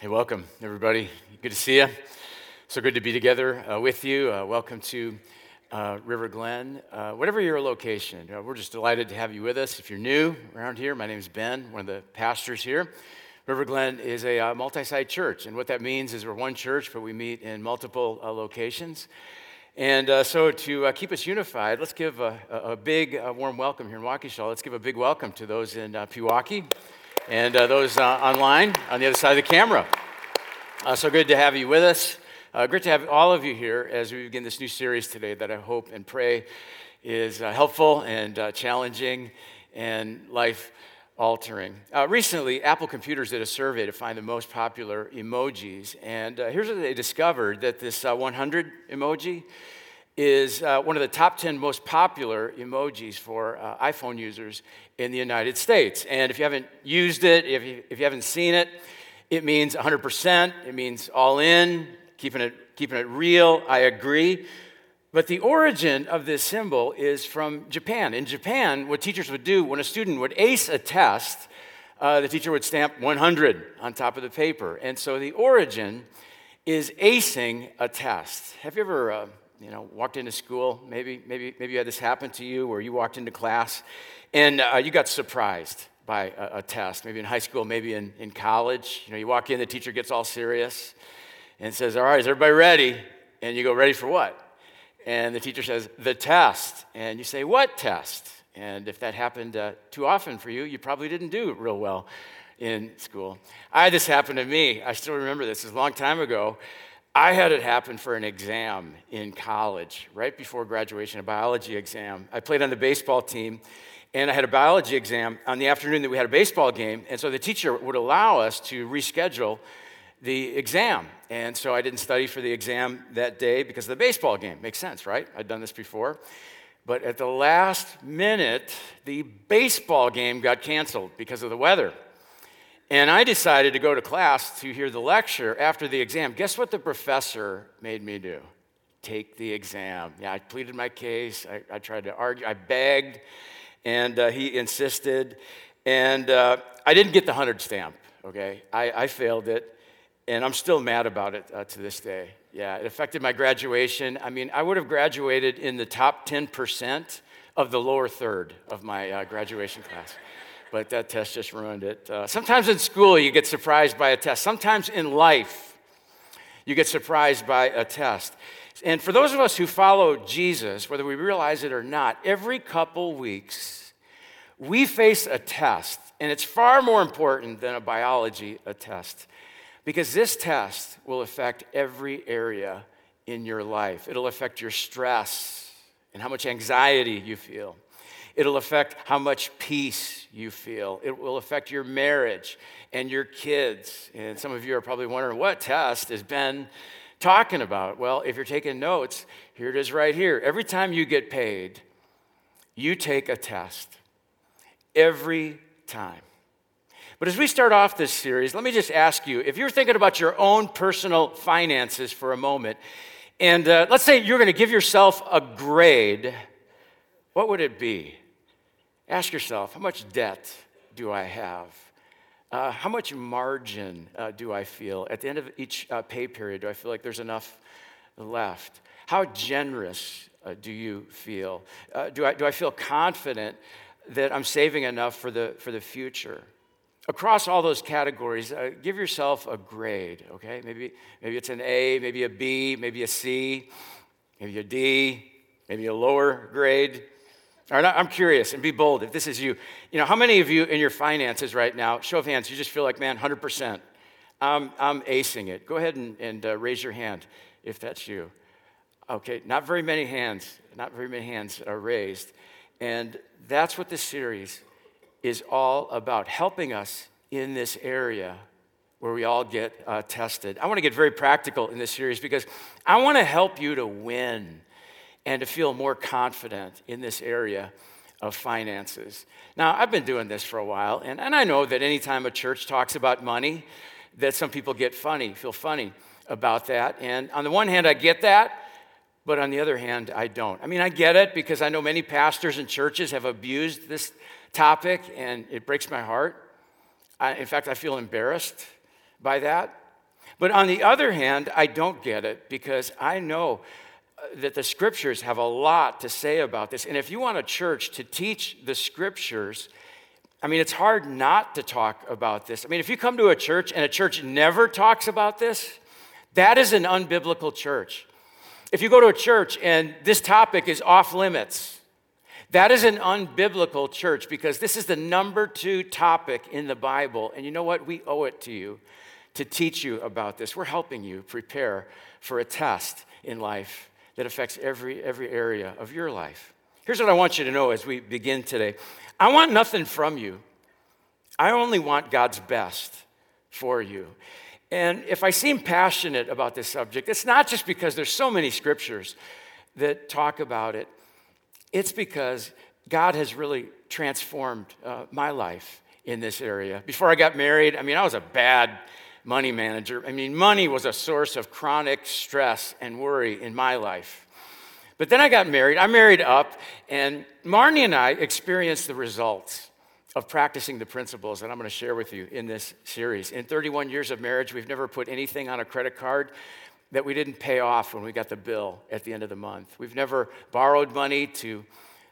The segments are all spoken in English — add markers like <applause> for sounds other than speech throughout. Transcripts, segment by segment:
Hey, welcome, everybody. Good to see you. So good to be together uh, with you. Uh, welcome to uh, River Glen. Uh, whatever your location, we're just delighted to have you with us. If you're new around here, my name is Ben, one of the pastors here. River Glen is a uh, multi site church, and what that means is we're one church, but we meet in multiple uh, locations. And so, to keep us unified, let's give a, a big, warm welcome here in Waukesha. Let's give a big welcome to those in Pewaukee and uh, those uh, online on the other side of the camera. Uh, so good to have you with us. Uh, great to have all of you here as we begin this new series today that I hope and pray is uh, helpful and uh, challenging and life altering. recently, Apple Computers did a survey to find the most popular emojis, and here's what they discovered that this 100 emoji is uh, one of the top 10 most popular emojis for uh, iPhone users in the United States. And if you haven't used it, if you, if you haven't seen it, it means 100%, it means all in, keeping it, keeping it real. I agree. But the origin of this symbol is from Japan. In Japan, what teachers would do when a student would ace a test, uh, the teacher would stamp 100 on top of the paper. And so the origin is acing a test. Have you ever uh, you know, walked into school. Maybe, maybe, maybe you had this happen to you where you walked into class and uh, you got surprised by a, a, test, maybe in high school, maybe in, in college. You know, you walk in, the teacher gets all serious and says, All right, is everybody ready? And you go, Ready for what? And the teacher says, The test. And you say, What test? And if that happened uh, too often for you, you probably didn't do real well in school. I had this happen to me. I still remember this. It a long time ago. I had it happen for an exam in college, right before graduation, a biology exam. I played on the baseball team, and I had a biology exam on the afternoon that we had a baseball game, and so the teacher would allow us to reschedule the exam. And so I didn't study for the exam that day because of the baseball game. Makes sense, right? I'd done this before. But at the last minute, the baseball game got canceled because of the weather. And I decided to go to class to hear the lecture after the exam. Guess what the professor made me do? Take the exam. Yeah, I pleaded my case. I, I tried to argue. I begged, and uh, he insisted. And uh, I didn't get the 100 stamp, okay? I, I failed it, and I'm still mad about it uh, to this day. Yeah, it affected my graduation. I mean, I would have graduated in the top 10% of the lower third of my uh, graduation class but that test just ruined it. Uh, sometimes in school, you get surprised by a test. Sometimes in life, you get surprised by a test. And for those of us who follow Jesus, whether we realize it or not, every couple weeks, we face a test. And it's far more important than a biology a test because this test will affect every area in your life. It'll affect your stress and how much anxiety you feel. It'll affect how much peace you feel. It will affect your marriage and your kids. And some of you are probably wondering, what test has Ben talking about? Well, if you're taking notes, here it is right here. Every time you get paid, you take a test. Every time. But as we start off this series, let me just ask you if you're thinking about your own personal finances for a moment, and uh, let's say you're going to give yourself a grade, what would it be? Ask yourself how much debt do I have? Uh, how much margin uh, do I feel? At the end of each uh, pay period, do I feel like there's enough left? How generous uh, do you feel? Uh, do, I, do I feel confident that I'm saving enough for the, for the future? Across all those categories, give yourself a grade, okay? Maybe, maybe it's an A, maybe a B, maybe a C, maybe a D, maybe a lower grade. All right, I'm curious and be bold if this is you. You know, how many of you in your finances right now, show of hands, you just feel like, man, 100%, I'm, I'm acing it? Go ahead and, and uh, raise your hand if that's you. Okay, not very many hands, not very many hands are raised. And that's what this series is all about helping us in this area where we all get uh, tested. I want to get very practical in this series because I want to help you to win and to feel more confident in this area of finances. Now, I've been doing this for a while, and, and I know that anytime a church talks about money, that some people get funny, feel funny about that. And on the one hand, I get that, but on the other hand, I don't. I mean, I get it because I know many pastors and churches have abused this topic, and it breaks my heart. I, in fact, I feel embarrassed by that. But on the other hand, I don't get it because I know that the scriptures have a lot to say about this. And if you want a church to teach the scriptures, I mean, it's hard not to talk about this. I mean, if you come to a church and a church never talks about this, that is an unbiblical church. If you go to a church and this topic is off limits, that is an unbiblical church because this is the number two topic in the Bible. And you know what? We owe it to you to teach you about this. We're helping you prepare for a test in life that affects every, every area of your life. Here's what I want you to know as we begin today I want nothing from you. I only want God's best for you. And if I seem passionate about this subject, it's not just because there's so many scriptures that talk about it. It's because God has really transformed uh, my life in this area. Before I got married, I mean, I was a bad money manager. I mean, money was a source of chronic stress and worry in my life. But then I got married. I married up, and Marnie and I experienced the results of practicing the principles that I'm going to share with you in this series. In 31 years of marriage, we've never put anything on a credit card that we didn't pay off when we got the bill at the end of the month. We've never borrowed money to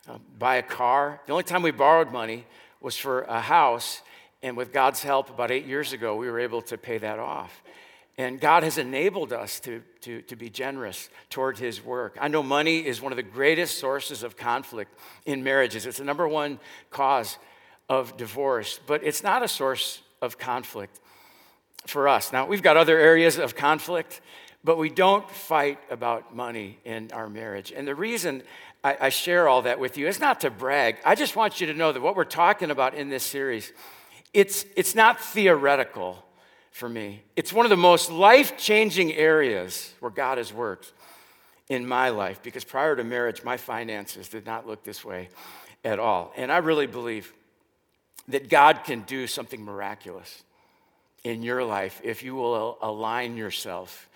uh, buy a car. The only time we borrowed money was for a house, and with God's help, about eight years ago, we were able to pay that off. And God has enabled us to, to, to be generous toward His work. I know money is one of the greatest sources of conflict in marriages. It's the number one cause of divorce, but it's not a source of conflict for us. Now, we've got other areas of conflict, but we don't fight about money in our marriage. And the reason I, I share all that with you is not to brag. I just want you to know that what we're talking about in this series, it's, it's not theoretical for me. It's one of the most life changing areas where God has worked in my life because prior to marriage, my finances did not look this way at all. And I really believe that God can do something miraculous in your life if you will align yourself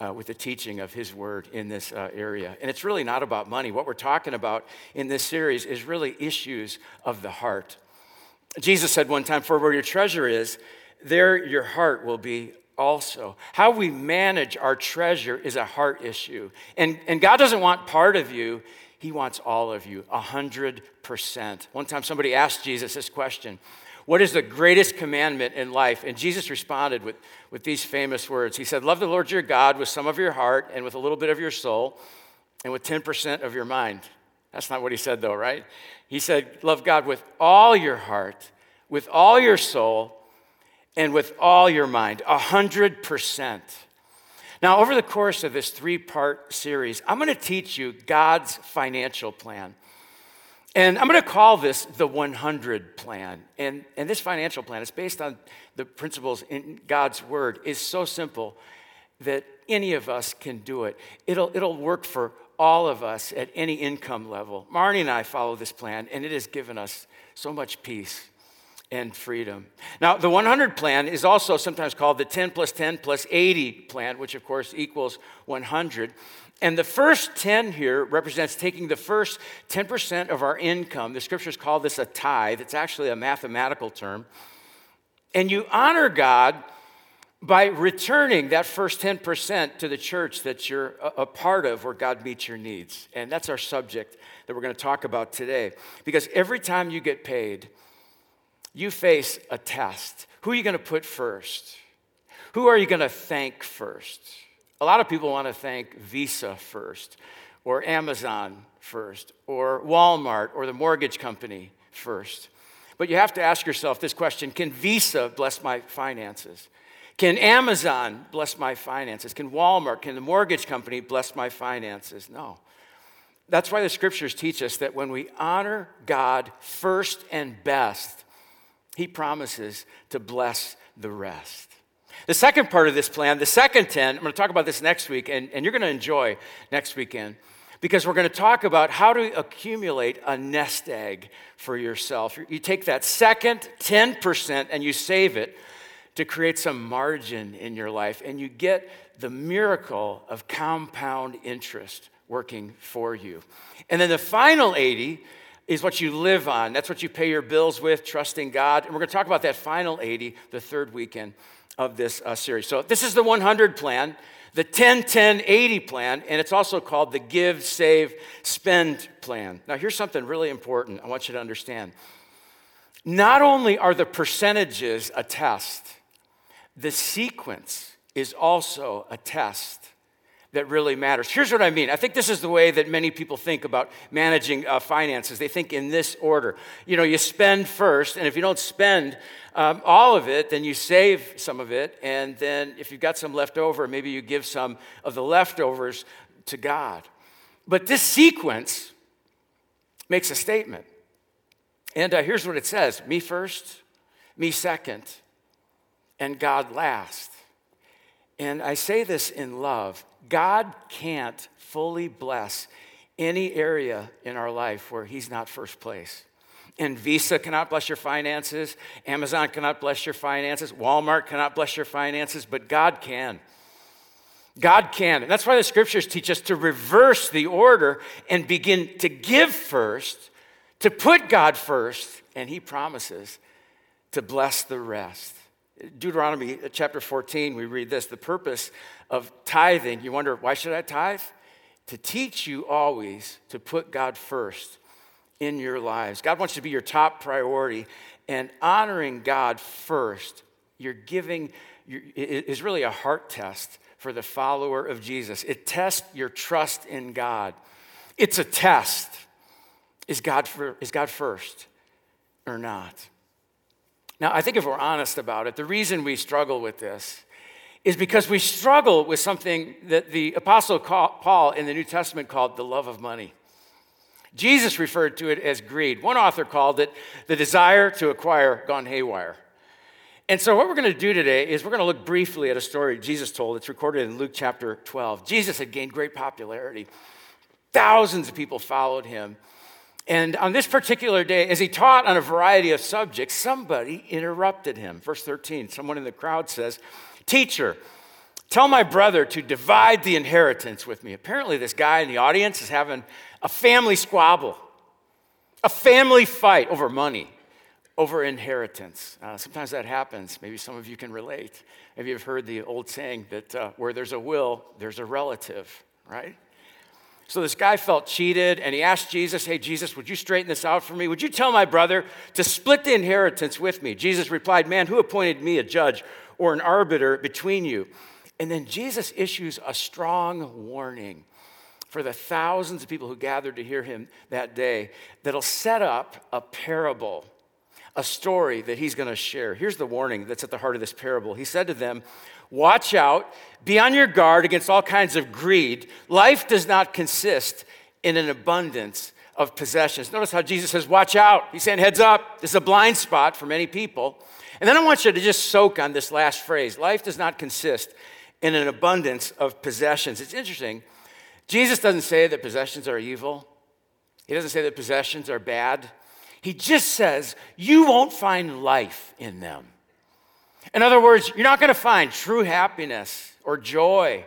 uh, with the teaching of His Word in this uh, area. And it's really not about money. What we're talking about in this series is really issues of the heart. Jesus said one time, For where your treasure is, there your heart will be also. How we manage our treasure is a heart issue. And, and God doesn't want part of you, He wants all of you, 100%. One time somebody asked Jesus this question What is the greatest commandment in life? And Jesus responded with, with these famous words He said, Love the Lord your God with some of your heart and with a little bit of your soul and with 10% of your mind. That's not what he said, though, right? He said, Love God with all your heart, with all your soul, and with all your mind, 100%. Now, over the course of this three part series, I'm going to teach you God's financial plan. And I'm going to call this the 100 plan. And, and this financial plan is based on the principles in God's word, is so simple that any of us can do it. It'll, it'll work for all of us at any income level. Marnie and I follow this plan, and it has given us so much peace and freedom. Now, the 100 plan is also sometimes called the 10 plus 10 plus 80 plan, which of course equals 100. And the first 10 here represents taking the first 10% of our income. The scriptures call this a tithe, it's actually a mathematical term. And you honor God by returning that first 10% to the church that you're a part of where God meets your needs. And that's our subject that we're going to talk about today. Because every time you get paid, you face a test. Who are you going to put first? Who are you going to thank first? A lot of people want to thank Visa first, or Amazon first, or Walmart, or the mortgage company first. But you have to ask yourself this question Can Visa bless my finances? Can Amazon bless my finances? Can Walmart, can the mortgage company bless my finances? No. That's why the scriptures teach us that when we honor God first and best, he promises to bless the rest. The second part of this plan, the second 10, I'm going to talk about this next week, and, and you're going to enjoy next weekend because we're going to talk about how to accumulate a nest egg for yourself. You take that second 10% and you save it to create some margin in your life, and you get the miracle of compound interest working for you. And then the final 80 is what you live on. That's what you pay your bills with, trusting God. And we're going to talk about that final 80 the third weekend of this uh, series. So, this is the 100 plan, the 10 10 80 plan, and it's also called the Give, Save, Spend plan. Now, here's something really important I want you to understand. Not only are the percentages a test, the sequence is also a test that really matters. Here's what I mean. I think this is the way that many people think about managing uh, finances. They think in this order. You know, you spend first, and if you don't spend um, all of it, then you save some of it, and then if you've got some left over, maybe you give some of the leftovers to God. But this sequence makes a statement. And uh, here's what it says me first, me second, and God last. And I say this in love God can't fully bless any area in our life where He's not first place. And Visa cannot bless your finances, Amazon cannot bless your finances, Walmart cannot bless your finances, but God can. God can. And that's why the scriptures teach us to reverse the order and begin to give first, to put God first, and He promises to bless the rest. Deuteronomy chapter 14, we read this the purpose of tithing. You wonder, why should I tithe? To teach you always to put God first in your lives. God wants to be your top priority, and honoring God first, you're giving, is really a heart test for the follower of Jesus. It tests your trust in God. It's a test. Is God, for, is God first or not? Now, I think if we're honest about it, the reason we struggle with this is because we struggle with something that the Apostle Paul in the New Testament called the love of money. Jesus referred to it as greed. One author called it the desire to acquire gone haywire. And so, what we're going to do today is we're going to look briefly at a story Jesus told. It's recorded in Luke chapter 12. Jesus had gained great popularity, thousands of people followed him. And on this particular day, as he taught on a variety of subjects, somebody interrupted him. Verse 13, someone in the crowd says, Teacher, tell my brother to divide the inheritance with me. Apparently, this guy in the audience is having a family squabble, a family fight over money, over inheritance. Uh, sometimes that happens. Maybe some of you can relate. Maybe you've heard the old saying that uh, where there's a will, there's a relative, right? So this guy felt cheated and he asked Jesus, Hey, Jesus, would you straighten this out for me? Would you tell my brother to split the inheritance with me? Jesus replied, Man, who appointed me a judge or an arbiter between you? And then Jesus issues a strong warning for the thousands of people who gathered to hear him that day that'll set up a parable, a story that he's going to share. Here's the warning that's at the heart of this parable. He said to them, Watch out, be on your guard against all kinds of greed. Life does not consist in an abundance of possessions. Notice how Jesus says, Watch out. He's saying, Heads up. This is a blind spot for many people. And then I want you to just soak on this last phrase life does not consist in an abundance of possessions. It's interesting. Jesus doesn't say that possessions are evil, he doesn't say that possessions are bad. He just says, You won't find life in them. In other words, you're not going to find true happiness or joy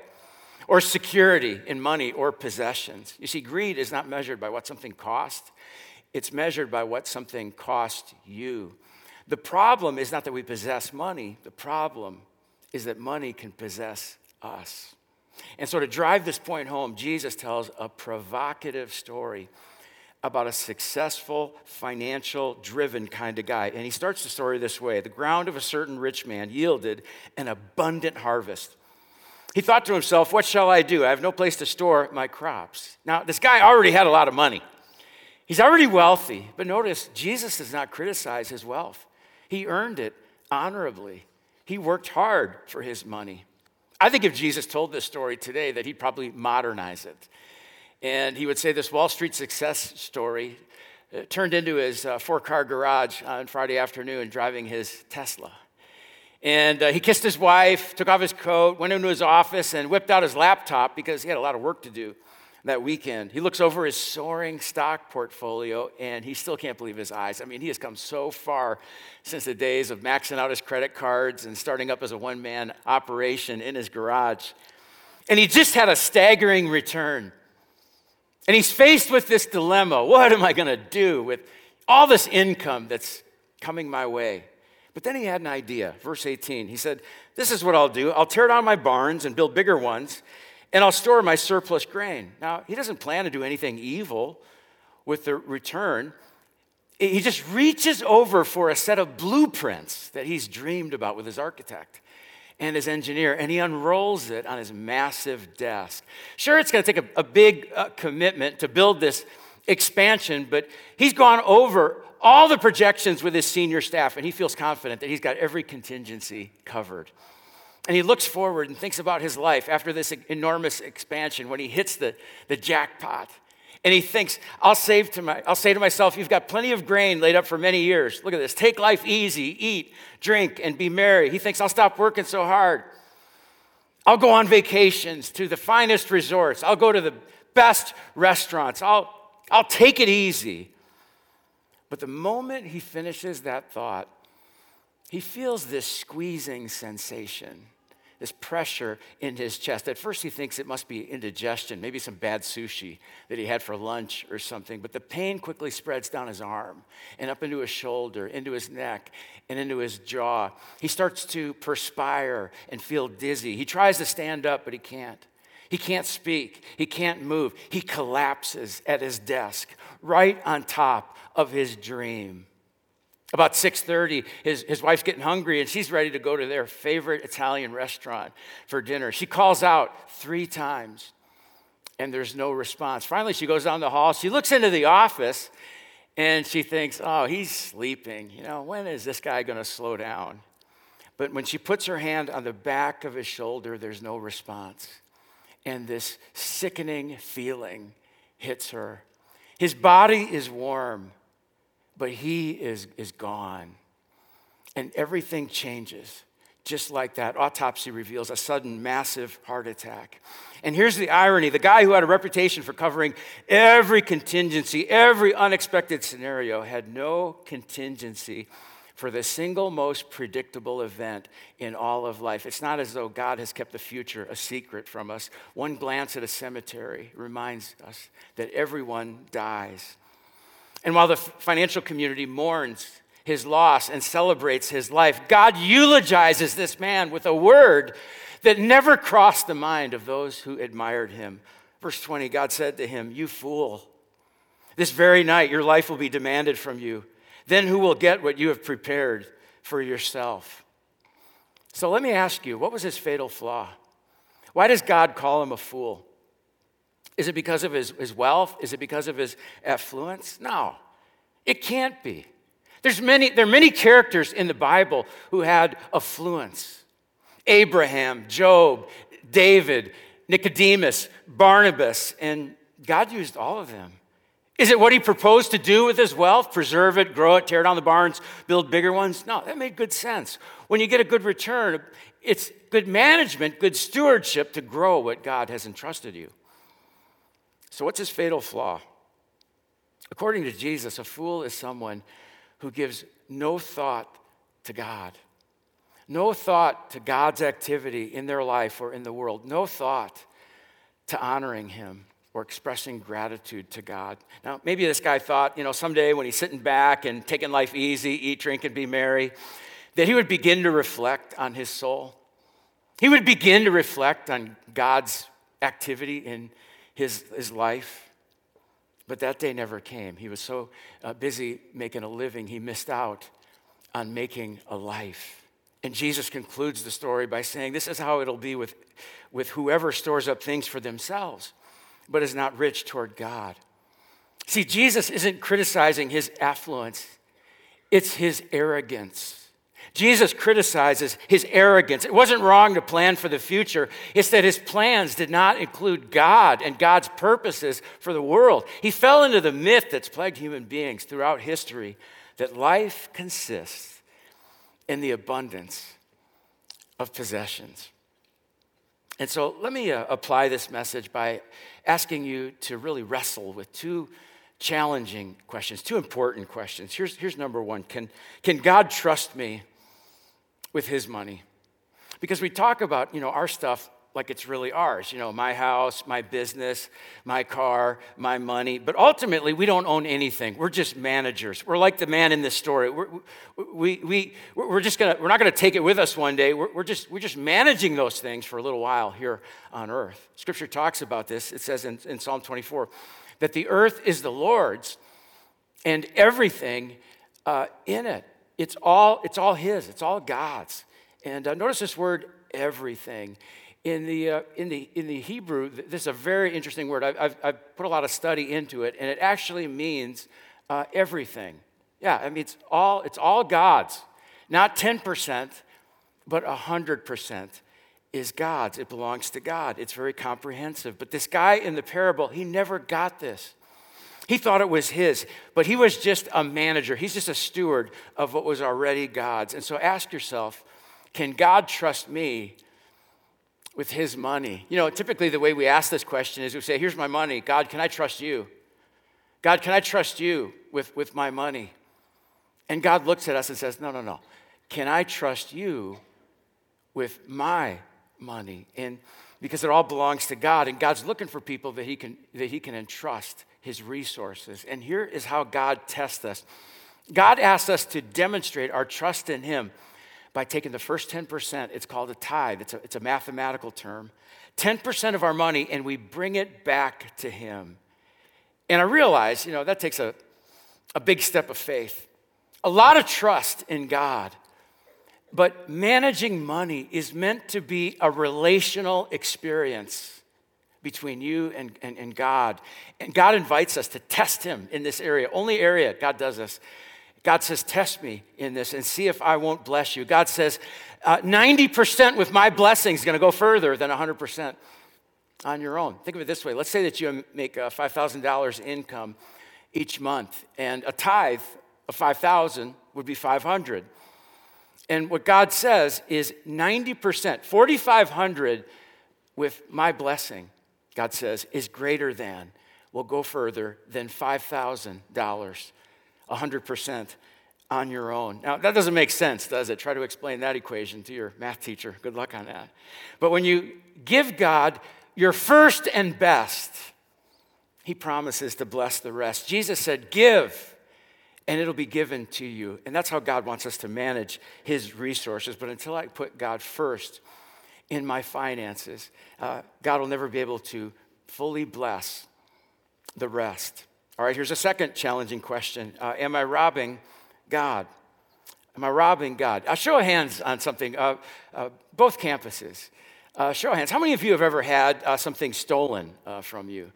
or security in money or possessions. You see, greed is not measured by what something costs, it's measured by what something costs you. The problem is not that we possess money, the problem is that money can possess us. And so, to drive this point home, Jesus tells a provocative story about a successful, financial driven kind of guy. And he starts the story this way The ground of a certain rich man yielded an abundant harvest. He thought to himself, What shall I do? I have no place to store my crops. Now, this guy already had a lot of money. He's already wealthy. But notice, Jesus does not criticize his wealth, he earned it honorably. He worked hard for his money. I think if Jesus told this story today, that he'd probably modernize it. And he would say this Wall Street success story uh, turned into his uh, four car garage on Friday afternoon driving his Tesla. And uh, he kissed his wife, took off his coat, went into his office, and whipped out his laptop because he had a lot of work to do that weekend. He looks over his soaring stock portfolio and he still can't believe his eyes. I mean, he has come so far since the days of maxing out his credit cards and starting up as a one man operation in his garage. And he just had a staggering return. And he's faced with this dilemma what am I going to do with all this income that's coming my way? But then he had an idea. Verse 18, he said, This is what I'll do I'll tear down my barns and build bigger ones, and I'll store my surplus grain. Now, he doesn't plan to do anything evil with the return. He just reaches over for a set of blueprints that he's dreamed about with his architect and his engineer, and he unrolls it on his massive desk. Sure, it's going to take a, a big uh, commitment to build this expansion, but he's gone over all the projections with his senior staff, and he feels confident that he's got every contingency covered. And he looks forward and thinks about his life after this enormous expansion when he hits the, the jackpot. And he thinks, I'll, save to my, I'll say to myself, You've got plenty of grain laid up for many years. Look at this. Take life easy, eat, drink, and be merry. He thinks, I'll stop working so hard. I'll go on vacations to the finest resorts. I'll go to the best restaurants. I'll, I'll take it easy. But the moment he finishes that thought, he feels this squeezing sensation this pressure in his chest. At first, he thinks it must be indigestion, maybe some bad sushi that he had for lunch or something. But the pain quickly spreads down his arm and up into his shoulder, into his neck, and into his jaw. He starts to perspire and feel dizzy. He tries to stand up, but he can't. He can't speak. He can't move. He collapses at his desk right on top of his dream. About 6:30, his, his wife's getting hungry and she's ready to go to their favorite Italian restaurant for dinner. She calls out three times and there's no response. Finally, she goes down the hall. She looks into the office and she thinks, oh, he's sleeping. You know, when is this guy going to slow down? But when she puts her hand on the back of his shoulder, there's no response. And this sickening feeling hits her. His body is warm but he is, is gone. And everything changes. Just like that, autopsy reveals a sudden massive heart attack. And here's the irony the guy who had a reputation for covering every contingency, every unexpected scenario, had no contingency for the single most predictable event in all of life. It's not as though God has kept the future a secret from us. One glance at a cemetery reminds us that everyone dies. And while the financial community mourns his loss and celebrates his life, God eulogizes this man with a word that never crossed the mind of those who admired him. Verse 20 God said to him, You fool, this very night your life will be demanded from you. Then who will get what you have prepared for yourself? So let me ask you, what was his fatal flaw? Why does God call him a fool? Is it because of his, his wealth? Is it because of his affluence? No, it can't be. There's many, there are many characters in the Bible who had affluence Abraham, Job, David, Nicodemus, Barnabas, and God used all of them. Is it what he proposed to do with his wealth? Preserve it, grow it, tear down the barns, build bigger ones? No, that made good sense. When you get a good return, it's good management, good stewardship to grow what God has entrusted you. So, what's his fatal flaw? According to Jesus, a fool is someone who gives no thought to God, no thought to God's activity in their life or in the world, no thought to honoring him or expressing gratitude to God. Now, maybe this guy thought, you know, someday when he's sitting back and taking life easy, eat, drink, and be merry, that he would begin to reflect on his soul. He would begin to reflect on God's activity in his, his life. But that day never came. He was so uh, busy making a living, he missed out on making a life. And Jesus concludes the story by saying, This is how it'll be with, with whoever stores up things for themselves, but is not rich toward God. See, Jesus isn't criticizing his affluence, it's his arrogance. Jesus criticizes his arrogance. It wasn't wrong to plan for the future, it's that his plans did not include God and God's purposes for the world. He fell into the myth that's plagued human beings throughout history that life consists in the abundance of possessions. And so let me uh, apply this message by asking you to really wrestle with two challenging questions, two important questions. Here's, here's number one can, can God trust me with his money. Because we talk about, you know, our stuff like it's really ours. You know, my house, my business, my car, my money. But ultimately, we don't own anything. We're just managers. We're like the man in this story. We're, we, we, we're just gonna, we're not gonna take it with us one day. We're, we're, just, we're just managing those things for a little while here on earth. Scripture talks about this. It says in, in Psalm 24 that the earth is the Lord's and everything uh, in it. It's all, it's all His, it's all God's. And uh, notice this word, everything. In the, uh, in, the, in the Hebrew, this is a very interesting word. I've, I've, I've put a lot of study into it, and it actually means uh, everything. Yeah, I mean, it's all, it's all God's. Not 10%, but 100% is God's. It belongs to God. It's very comprehensive. But this guy in the parable, he never got this. He thought it was his, but he was just a manager. He's just a steward of what was already God's. And so ask yourself can God trust me with his money? You know, typically the way we ask this question is we say, Here's my money. God, can I trust you? God, can I trust you with, with my money? And God looks at us and says, No, no, no. Can I trust you with my money? And because it all belongs to God, and God's looking for people that he can, that he can entrust his resources. And here is how God tests us God asks us to demonstrate our trust in him by taking the first 10%. It's called a tithe, it's a, it's a mathematical term. 10% of our money, and we bring it back to Him. And I realize, you know, that takes a, a big step of faith, a lot of trust in God. But managing money is meant to be a relational experience between you and, and, and, God. And God invites us to test Him in this area. Only area God does this. God says, Test me in this and see if I won't bless you. God says, uh, 90% with my blessing is going to go further than 100% on your own. Think of it this way let's say that you make uh, $5,000 income each month, and a tithe of 5,000 would be 500. And what God says is 90%, 4,500 with my blessing, God says, is greater than, will go further than $5,000 100% on your own. Now, that doesn't make sense, does it? Try to explain that equation to your math teacher. Good luck on that. But when you give God your first and best, He promises to bless the rest. Jesus said, Give, and it'll be given to you. And that's how God wants us to manage His resources. But until I put God first in my finances, uh, God will never be able to fully bless the rest. All right, here's a second challenging question uh, Am I robbing God? Am I robbing God? I'll show of hands on something. Uh, uh, both campuses. Uh, show of hands. How many of you have ever had uh, something stolen uh, from you?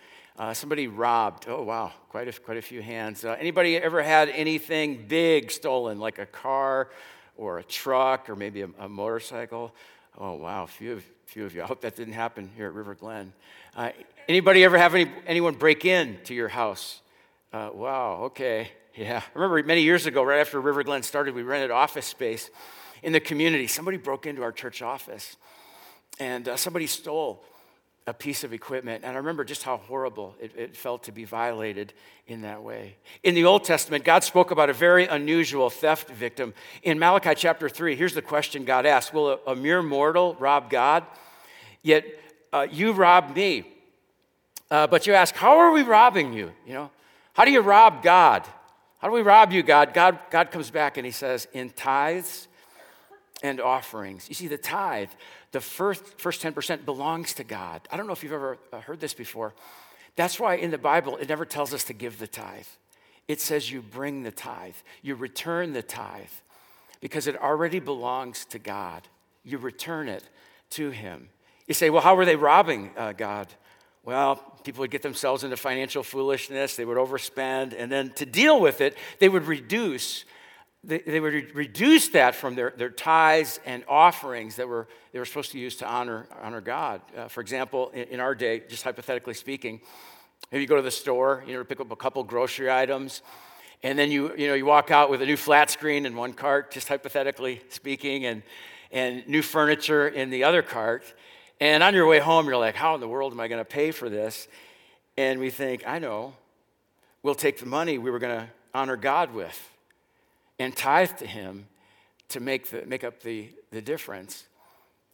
somebody robbed. Oh, wow, quite a, quite a few hands. anybody ever had anything big stolen, like a car or a truck or maybe a, a motorcycle? Oh, wow, few, of, few of you. I hope that didn't happen here at River Glen. anybody ever have any, anyone break in to your house? Uh, wow, okay. <laughs> Yeah. I remember many years ago, right after River Glen started, we rented office space in the community. Somebody broke into our church office and uh, somebody stole a piece of equipment. And I remember just how horrible it, it, felt to be violated in that way. In the Old Testament, God spoke about a very unusual theft victim. In Malachi chapter 3, here's the question God asked Will a, a mere mortal rob God? Yet uh, you rob me. Uh, but you ask, How are we robbing you? You know, how do you rob God? How do we rob you, God? God, God comes back and he says, in tithes and offerings. You see, the tithe, the first, first 10% belongs to God. I don't know if you've ever uh, heard this before. That's why in the Bible, it never tells us to give the tithe. It says you bring the tithe, you return the tithe, because it already belongs to God. You return it to Him. You say, well, how were they robbing uh, God? Well, people would get themselves into financial foolishness, they would overspend, and then to deal with it, they would reduce. They, they would re- reduce that from their, their tithes and offerings that were, they were supposed to use to honor, honor God. Uh, for example, in, in our day, just hypothetically speaking, if you go to the store, you know, pick up a couple grocery items, and then you, you, know, you walk out with a new flat screen in one cart, just hypothetically speaking, and, and new furniture in the other cart. And on your way home, you're like, how in the world am I going to pay for this? And we think, I know, we'll take the money we were going to honor God with and tithe to Him to make, the, make up the, the difference.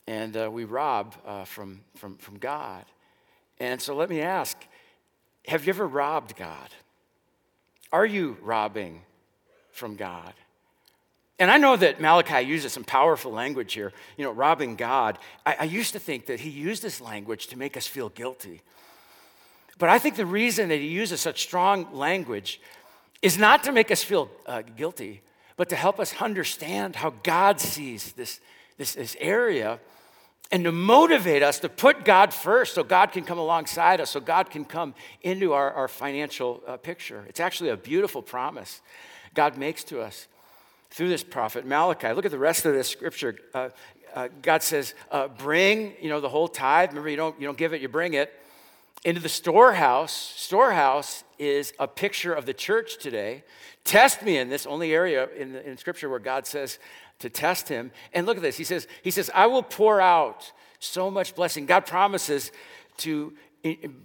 and uh, we rob uh, from, from, from God. And so let me ask have you ever robbed God? Are you robbing from God? And I know that Malachi uses some powerful language here, you know, robbing God. I, I, used to think that he used this language to make us feel guilty. But I think the reason that he uses such strong language is not to make us feel uh, guilty, but to help us understand how God sees this, this, this area and to motivate us to put God first so God can come alongside us, so God can come into our, our financial uh, picture. It's actually a beautiful promise God makes to us through this prophet Malachi. Look at the rest of this scripture. Uh, uh, God says, uh, "Bring, you know, the whole tithe. Remember, you don't you don't give it, you bring it into the storehouse. Storehouse is a picture of the church today. Test me in this only area in, in Scripture where God says to test Him. And look at this. He says, He says, I will pour out so much blessing. God promises to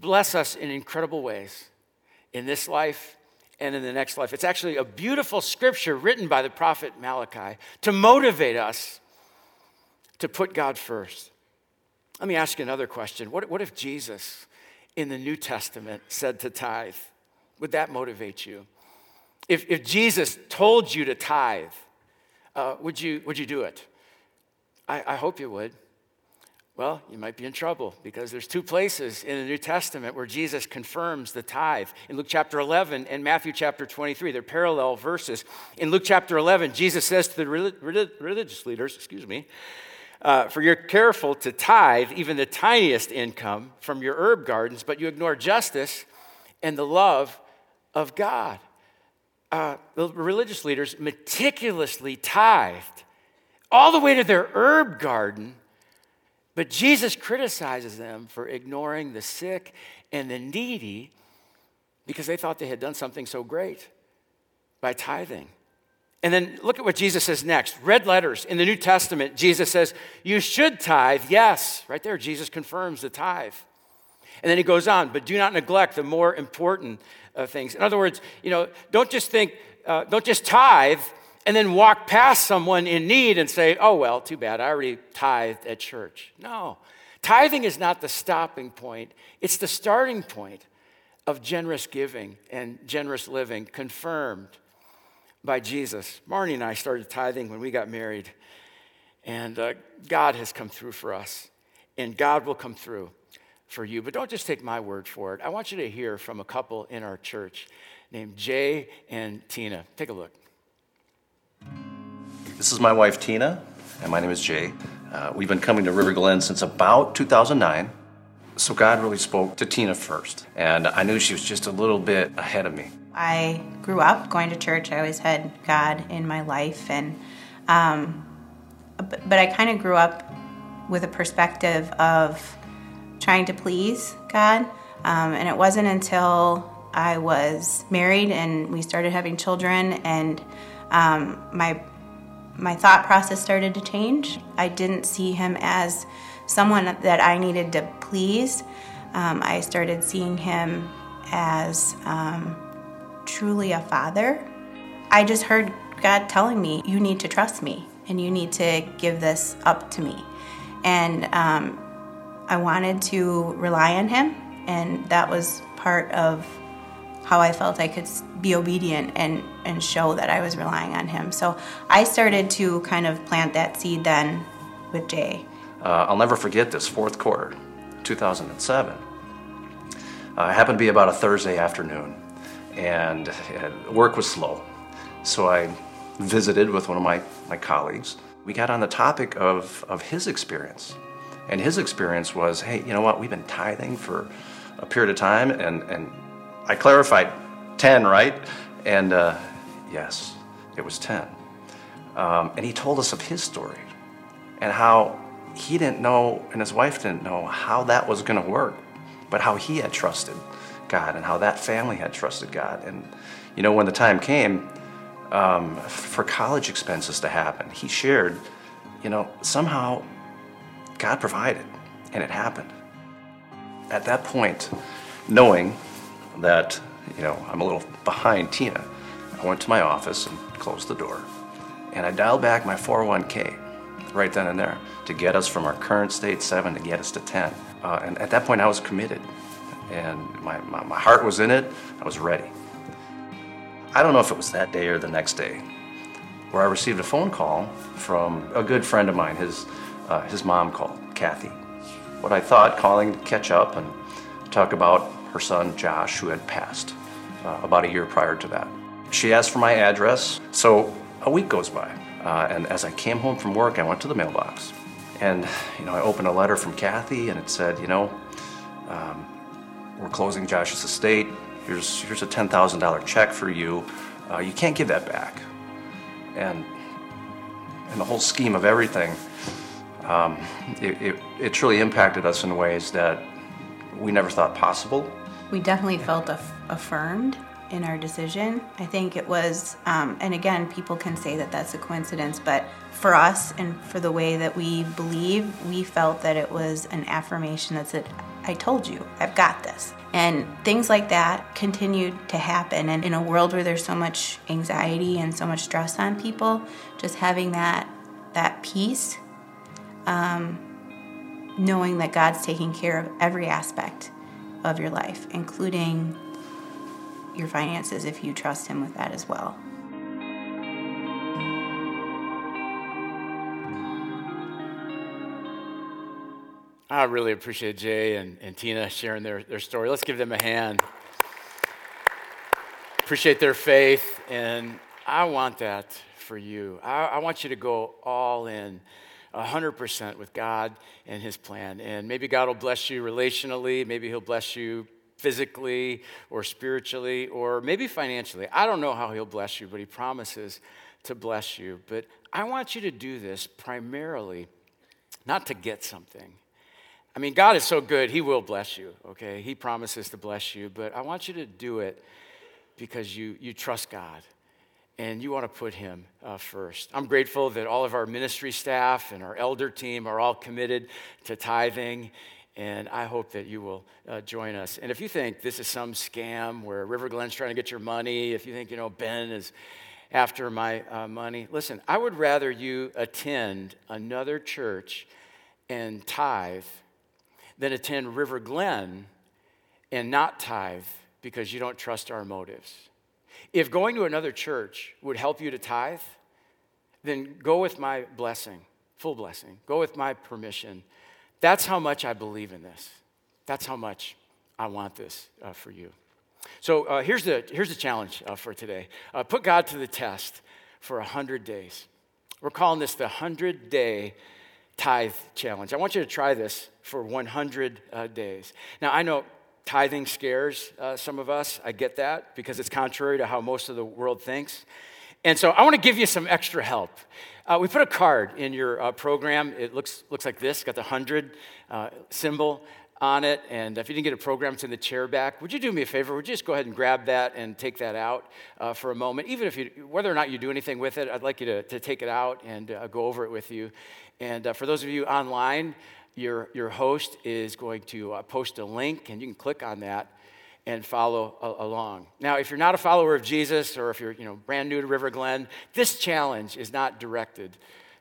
bless us in incredible ways in this life and in the next life. It's actually a beautiful scripture written by the prophet Malachi to motivate us to put God first. Let me ask you another question. What, what if Jesus in the New Testament said to tithe? Would that motivate you? If, if Jesus told you to tithe, uh, would, you, would you do it? I, I hope you would. Well, you might be in trouble because there's two places in the New Testament where Jesus confirms the tithe. In Luke chapter 11 and Matthew chapter 23, they're parallel verses. In Luke chapter 11, Jesus says to the religious leaders, excuse me, uh, for you're careful to tithe even the tiniest income from your herb gardens, but you ignore justice and the love of God. Uh, the religious leaders meticulously tithed all the way to their herb garden but Jesus criticizes them for ignoring the sick and the needy because they thought they had done something so great by tithing. And then look at what Jesus says next. Red letters in the New Testament, Jesus says, You should tithe. Yes, right there, Jesus confirms the tithe. And then he goes on, but do not neglect the more important uh, things. In other words, you know, don't just think, uh, don't just tithe and then walk past someone in need and say, oh, well, too bad, I already tithed at church. No. Tithing is not the stopping point, it's the starting point of generous giving and generous living, confirmed by Jesus. Marnie and I started tithing when we got married, and uh, God has come through for us, and God will come through for you. But don't just take my word for it. I want you to hear from a couple in our church named Jay and Tina. Take a look. This is my wife Tina, and my name is Jay. Uh, we've been coming to River Glen since about 2009. So God really spoke to Tina first, and I knew she was just a little bit ahead of me. I grew up going to church. I always had God in my life, and um, but, but I kind of grew up with a perspective of trying to please God, um, and it wasn't until I was married and we started having children and um, my my thought process started to change. I didn't see him as someone that I needed to please. Um, I started seeing him as um, truly a father. I just heard God telling me, You need to trust me and you need to give this up to me. And um, I wanted to rely on him, and that was part of how I felt I could be obedient and, and show that I was relying on him. So I started to kind of plant that seed then with Jay. Uh, I'll never forget this fourth quarter, 2007. Uh, it happened to be about a Thursday afternoon, and work was slow. So I visited with one of my, my colleagues. We got on the topic of, of his experience. And his experience was hey, you know what? We've been tithing for a period of time, and, and I clarified 10, right? And uh, yes, it was 10. Um, and he told us of his story and how he didn't know, and his wife didn't know how that was going to work, but how he had trusted God and how that family had trusted God. And, you know, when the time came um, for college expenses to happen, he shared, you know, somehow God provided, and it happened. At that point, knowing that, you know, I'm a little behind Tina. I went to my office and closed the door. And I dialed back my 401k. right then and there to get us from our current state, seven, to get us to 10. Uh, and at that point, I was committed. And my, my, my heart was in it. I was ready. I don't know if it was that day or the next day, where I received a phone call from a good friend of mine. His, uh, his mom called, Kathy. What I thought, calling to catch up and talk about her son Josh, who had passed uh, about a year prior to that. She asked for my address, so a week goes by. Uh, and as I came home from work, I went to the mailbox. And, you know, I opened a letter from Kathy, and it said, you know, um, we're closing Josh's estate. Here's, here's a $10,000 check for you. Uh, you can't give that back. And in the whole scheme of everything, um, it, it, it truly impacted us in ways that we never thought possible. We definitely felt aff- affirmed in our decision. I think it was, um, and again, people can say that that's a coincidence, but for us and for the way that we believe, we felt that it was an affirmation that said, I told you, I've got this. And things like that continued to happen. And in a world where there's so much anxiety and so much stress on people, just having that that peace, um, knowing that God's taking care of every aspect of your life, including your finances if you trust Him with that as well. I really appreciate Jay and, and Tina sharing their, their story. Let's give them a hand. Appreciate their faith, and I want that for you. I, I want you to go all in. 100% with God and His plan. And maybe God will bless you relationally, maybe He'll bless you physically or spiritually or maybe financially. I don't know how He'll bless you, but He promises to bless you. But I want you to do this primarily not to get something. I mean, God is so good, He will bless you, okay? He promises to bless you, but I want you to do it because you, you trust God and you want to put him uh, first. I'm grateful that all of our ministry staff and our elder team are all committed to tithing, and I hope that you will uh, join us. And if you think this is some scam where River Glen's trying to get your money, if you think, you know, Ben is after my uh, money, listen, I would rather you attend another church and tithe than attend River Glen and not tithe because you don't trust our motives. If going to another church would help you to tithe, then go with my blessing, full blessing. Go with my permission. That's how much I believe in this. That's how much I want this uh, for you. So uh, here's, the, here's the challenge uh, for today uh, put God to the test for 100 days. We're calling this the 100 day tithe challenge. I want you to try this for 100 uh, days. Now, I know Tithing scares uh, some of us. I get that because it's contrary to how most of the world thinks. And so I want to give you some extra help. Uh, we put a card in your uh, program. It looks, looks like this, got the 100 uh, symbol on it. And if you didn't get a program, it's in the chair back. Would you do me a favor? Would you just go ahead and grab that and take that out uh, for a moment? Even if you, whether or not you do anything with it, I'd like you to, to take it out and uh, go over it with you. And uh, for those of you online, your, your host is going to uh, post a link, and you can click on that and follow a- along. Now, if you're not a follower of Jesus or if you're you know, brand new to River Glen, this challenge is not directed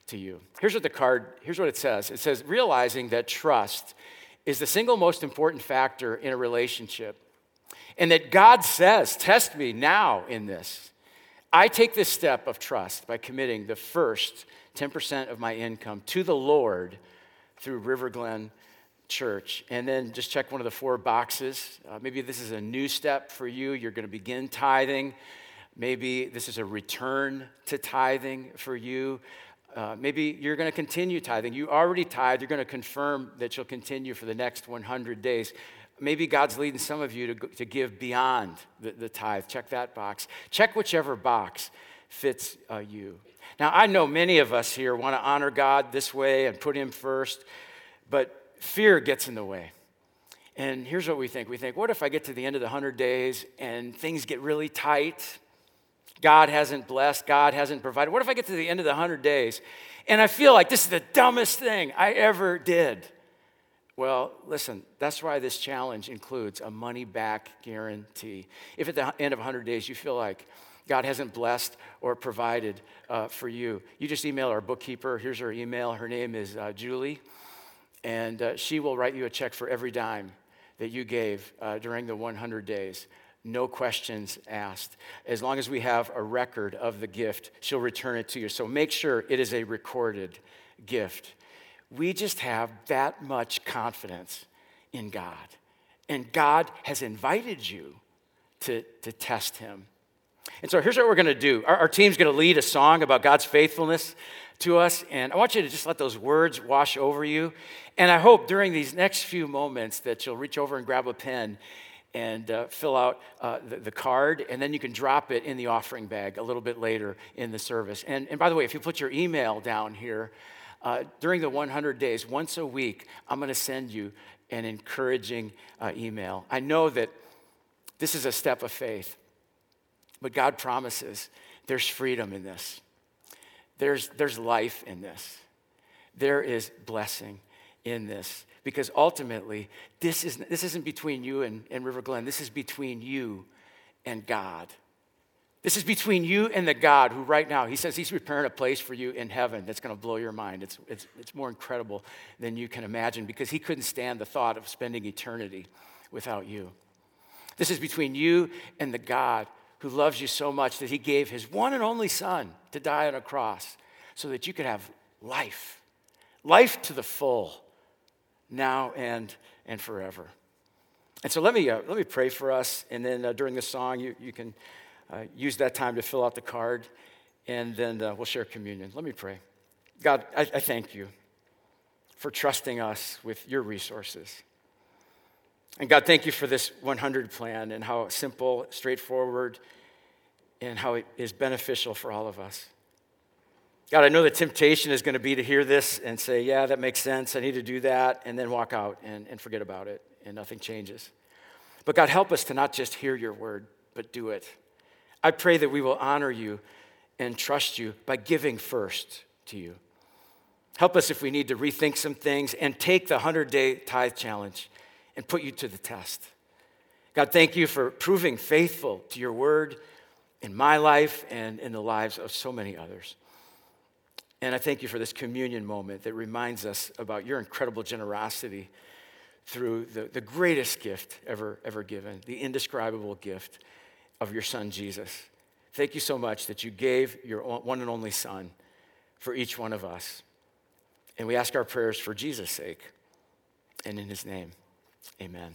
to you. Here's what the card, here's what it says. It says, realizing that trust is the single most important factor in a relationship. And that God says, test me now in this. I take this step of trust by committing the first 10% of my income to the Lord through River Glen Church. And then just check one of the four boxes. Uh, maybe this is a new step for you. You're going to begin tithing. Maybe this is a return to tithing for you. Uh, maybe you're going to continue tithing. You already tithe. You're going to confirm that you'll continue for the next 100 days. Maybe God's leading some of you to, to give beyond the, the tithe. Check that box. Check whichever box fits uh, you. Now, I know many of us here want to honor God this way and put Him first, but fear gets in the way. And here's what we think we think, what if I get to the end of the 100 days and things get really tight? God hasn't blessed, God hasn't provided. What if I get to the end of the 100 days and I feel like this is the dumbest thing I ever did? Well, listen, that's why this challenge includes a money back guarantee. If at the end of 100 days you feel like God hasn't blessed or provided uh, for you. You just email our bookkeeper. Here's her email. Her name is uh, Julie, and uh, she will write you a check for every dime that you gave uh, during the 100 days. No questions asked. As long as we have a record of the gift, she'll return it to you. So make sure it is a recorded gift. We just have that much confidence in God. And God has invited you to, to test Him. And so here's what we're going to do our, our team's going to lead a song about God's faithfulness to us. And I want you to just let those words wash over you. And I hope during these next few moments that you'll reach over and grab a pen and uh, fill out uh, the, the, card, and then you can drop it in the offering bag a little bit later in the service. And, and by the way, if you put your email down here, uh, during the 100 days, once a week, I'm going to send you an encouraging uh, email. I know that this is a step of faith, but God promises there's freedom in this, there's, there's life in this, there is blessing in this. Because ultimately, this, is, this isn't between you and, and River Glen, this is between you and God. This is between you and the God who, right now, He says He's preparing a place for you in heaven that's going to blow your mind. It's, it's, it's more incredible than you can imagine because He couldn't stand the thought of spending eternity without you. This is between you and the God who loves you so much that He gave His one and only Son to die on a cross so that you could have life, life to the full, now and, and forever. And so let me, uh, let me pray for us, and then uh, during the song, you, you can uh, use that time to fill out the card, and then uh, we'll share communion. Let me pray. God, I, I thank you for trusting us with your resources. And God, thank you for this 100 plan and how simple, straightforward, and how it is beneficial for all of us. God, I know the temptation is going to be to hear this and say, yeah, that makes sense. I need to do that, and then walk out and, and forget about it, and nothing changes. But God, help us to not just hear your word, but do it. I pray that we will honor you and trust you by giving first to you. Help us if we need to rethink some things and take the 100 day tithe challenge and put you to the test. God, thank you for proving faithful to your word in my life and in the lives of so many others. And I thank you for this communion moment that reminds us about your incredible generosity through the, the greatest gift ever, ever given, the indescribable gift of your son, Jesus. Thank you so much that you gave your one and only son for each one of us. And we ask our prayers for Jesus' sake and in his name. Amen.